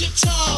Wichita.